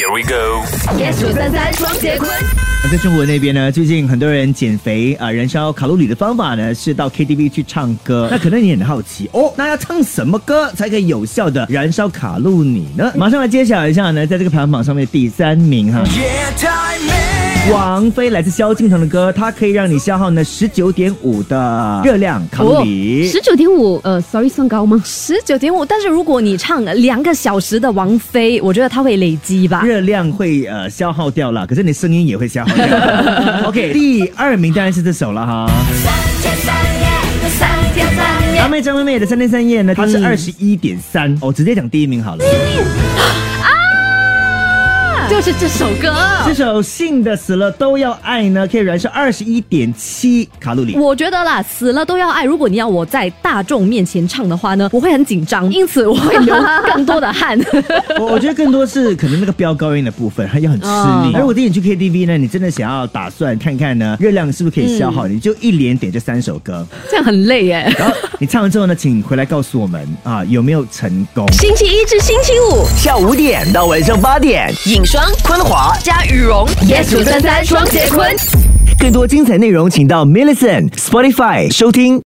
Here we go。yes 九三三双节棍。在中国那边呢，最近很多人减肥啊、燃烧卡路里的方法呢，是到 KTV 去唱歌。那可能你很好奇哦，那要唱什么歌才可以有效的燃烧卡路里呢？马上来揭晓一下呢，在这个排行榜上面第三名哈。王菲来自萧敬腾的歌，它可以让你消耗呢十九点五的热量卡路里。十九点五，呃，sorry，算高吗？十九点五，但是如果你唱两个小时的王菲，我觉得它会累积吧。热量会呃消耗掉了，可是你声音也会消耗掉。OK，第二名当然是这首了哈。阿妹张惠妹的三天三夜呢，它是二十一点三，我直接讲第一名好了。就是这首歌，这首《信的死了都要爱》呢，可以燃烧二十一点七卡路里。我觉得啦，死了都要爱。如果你要我在大众面前唱的话呢，我会很紧张，因此我会流更多的汗。我我觉得更多是可能那个飙高音的部分，它也很吃力。而如果点你去 KTV 呢，你真的想要打算看看呢，热量是不是可以消耗，你就一连点这三首歌，这样很累耶。然后你唱完之后呢，请回来告诉我们啊，有没有成功？星期一至星期五下午五点到晚上八点，影双昆华。加羽绒，yes 九三三双节坤。更多精彩内容，请到 m i l l i c e n t Spotify 收听。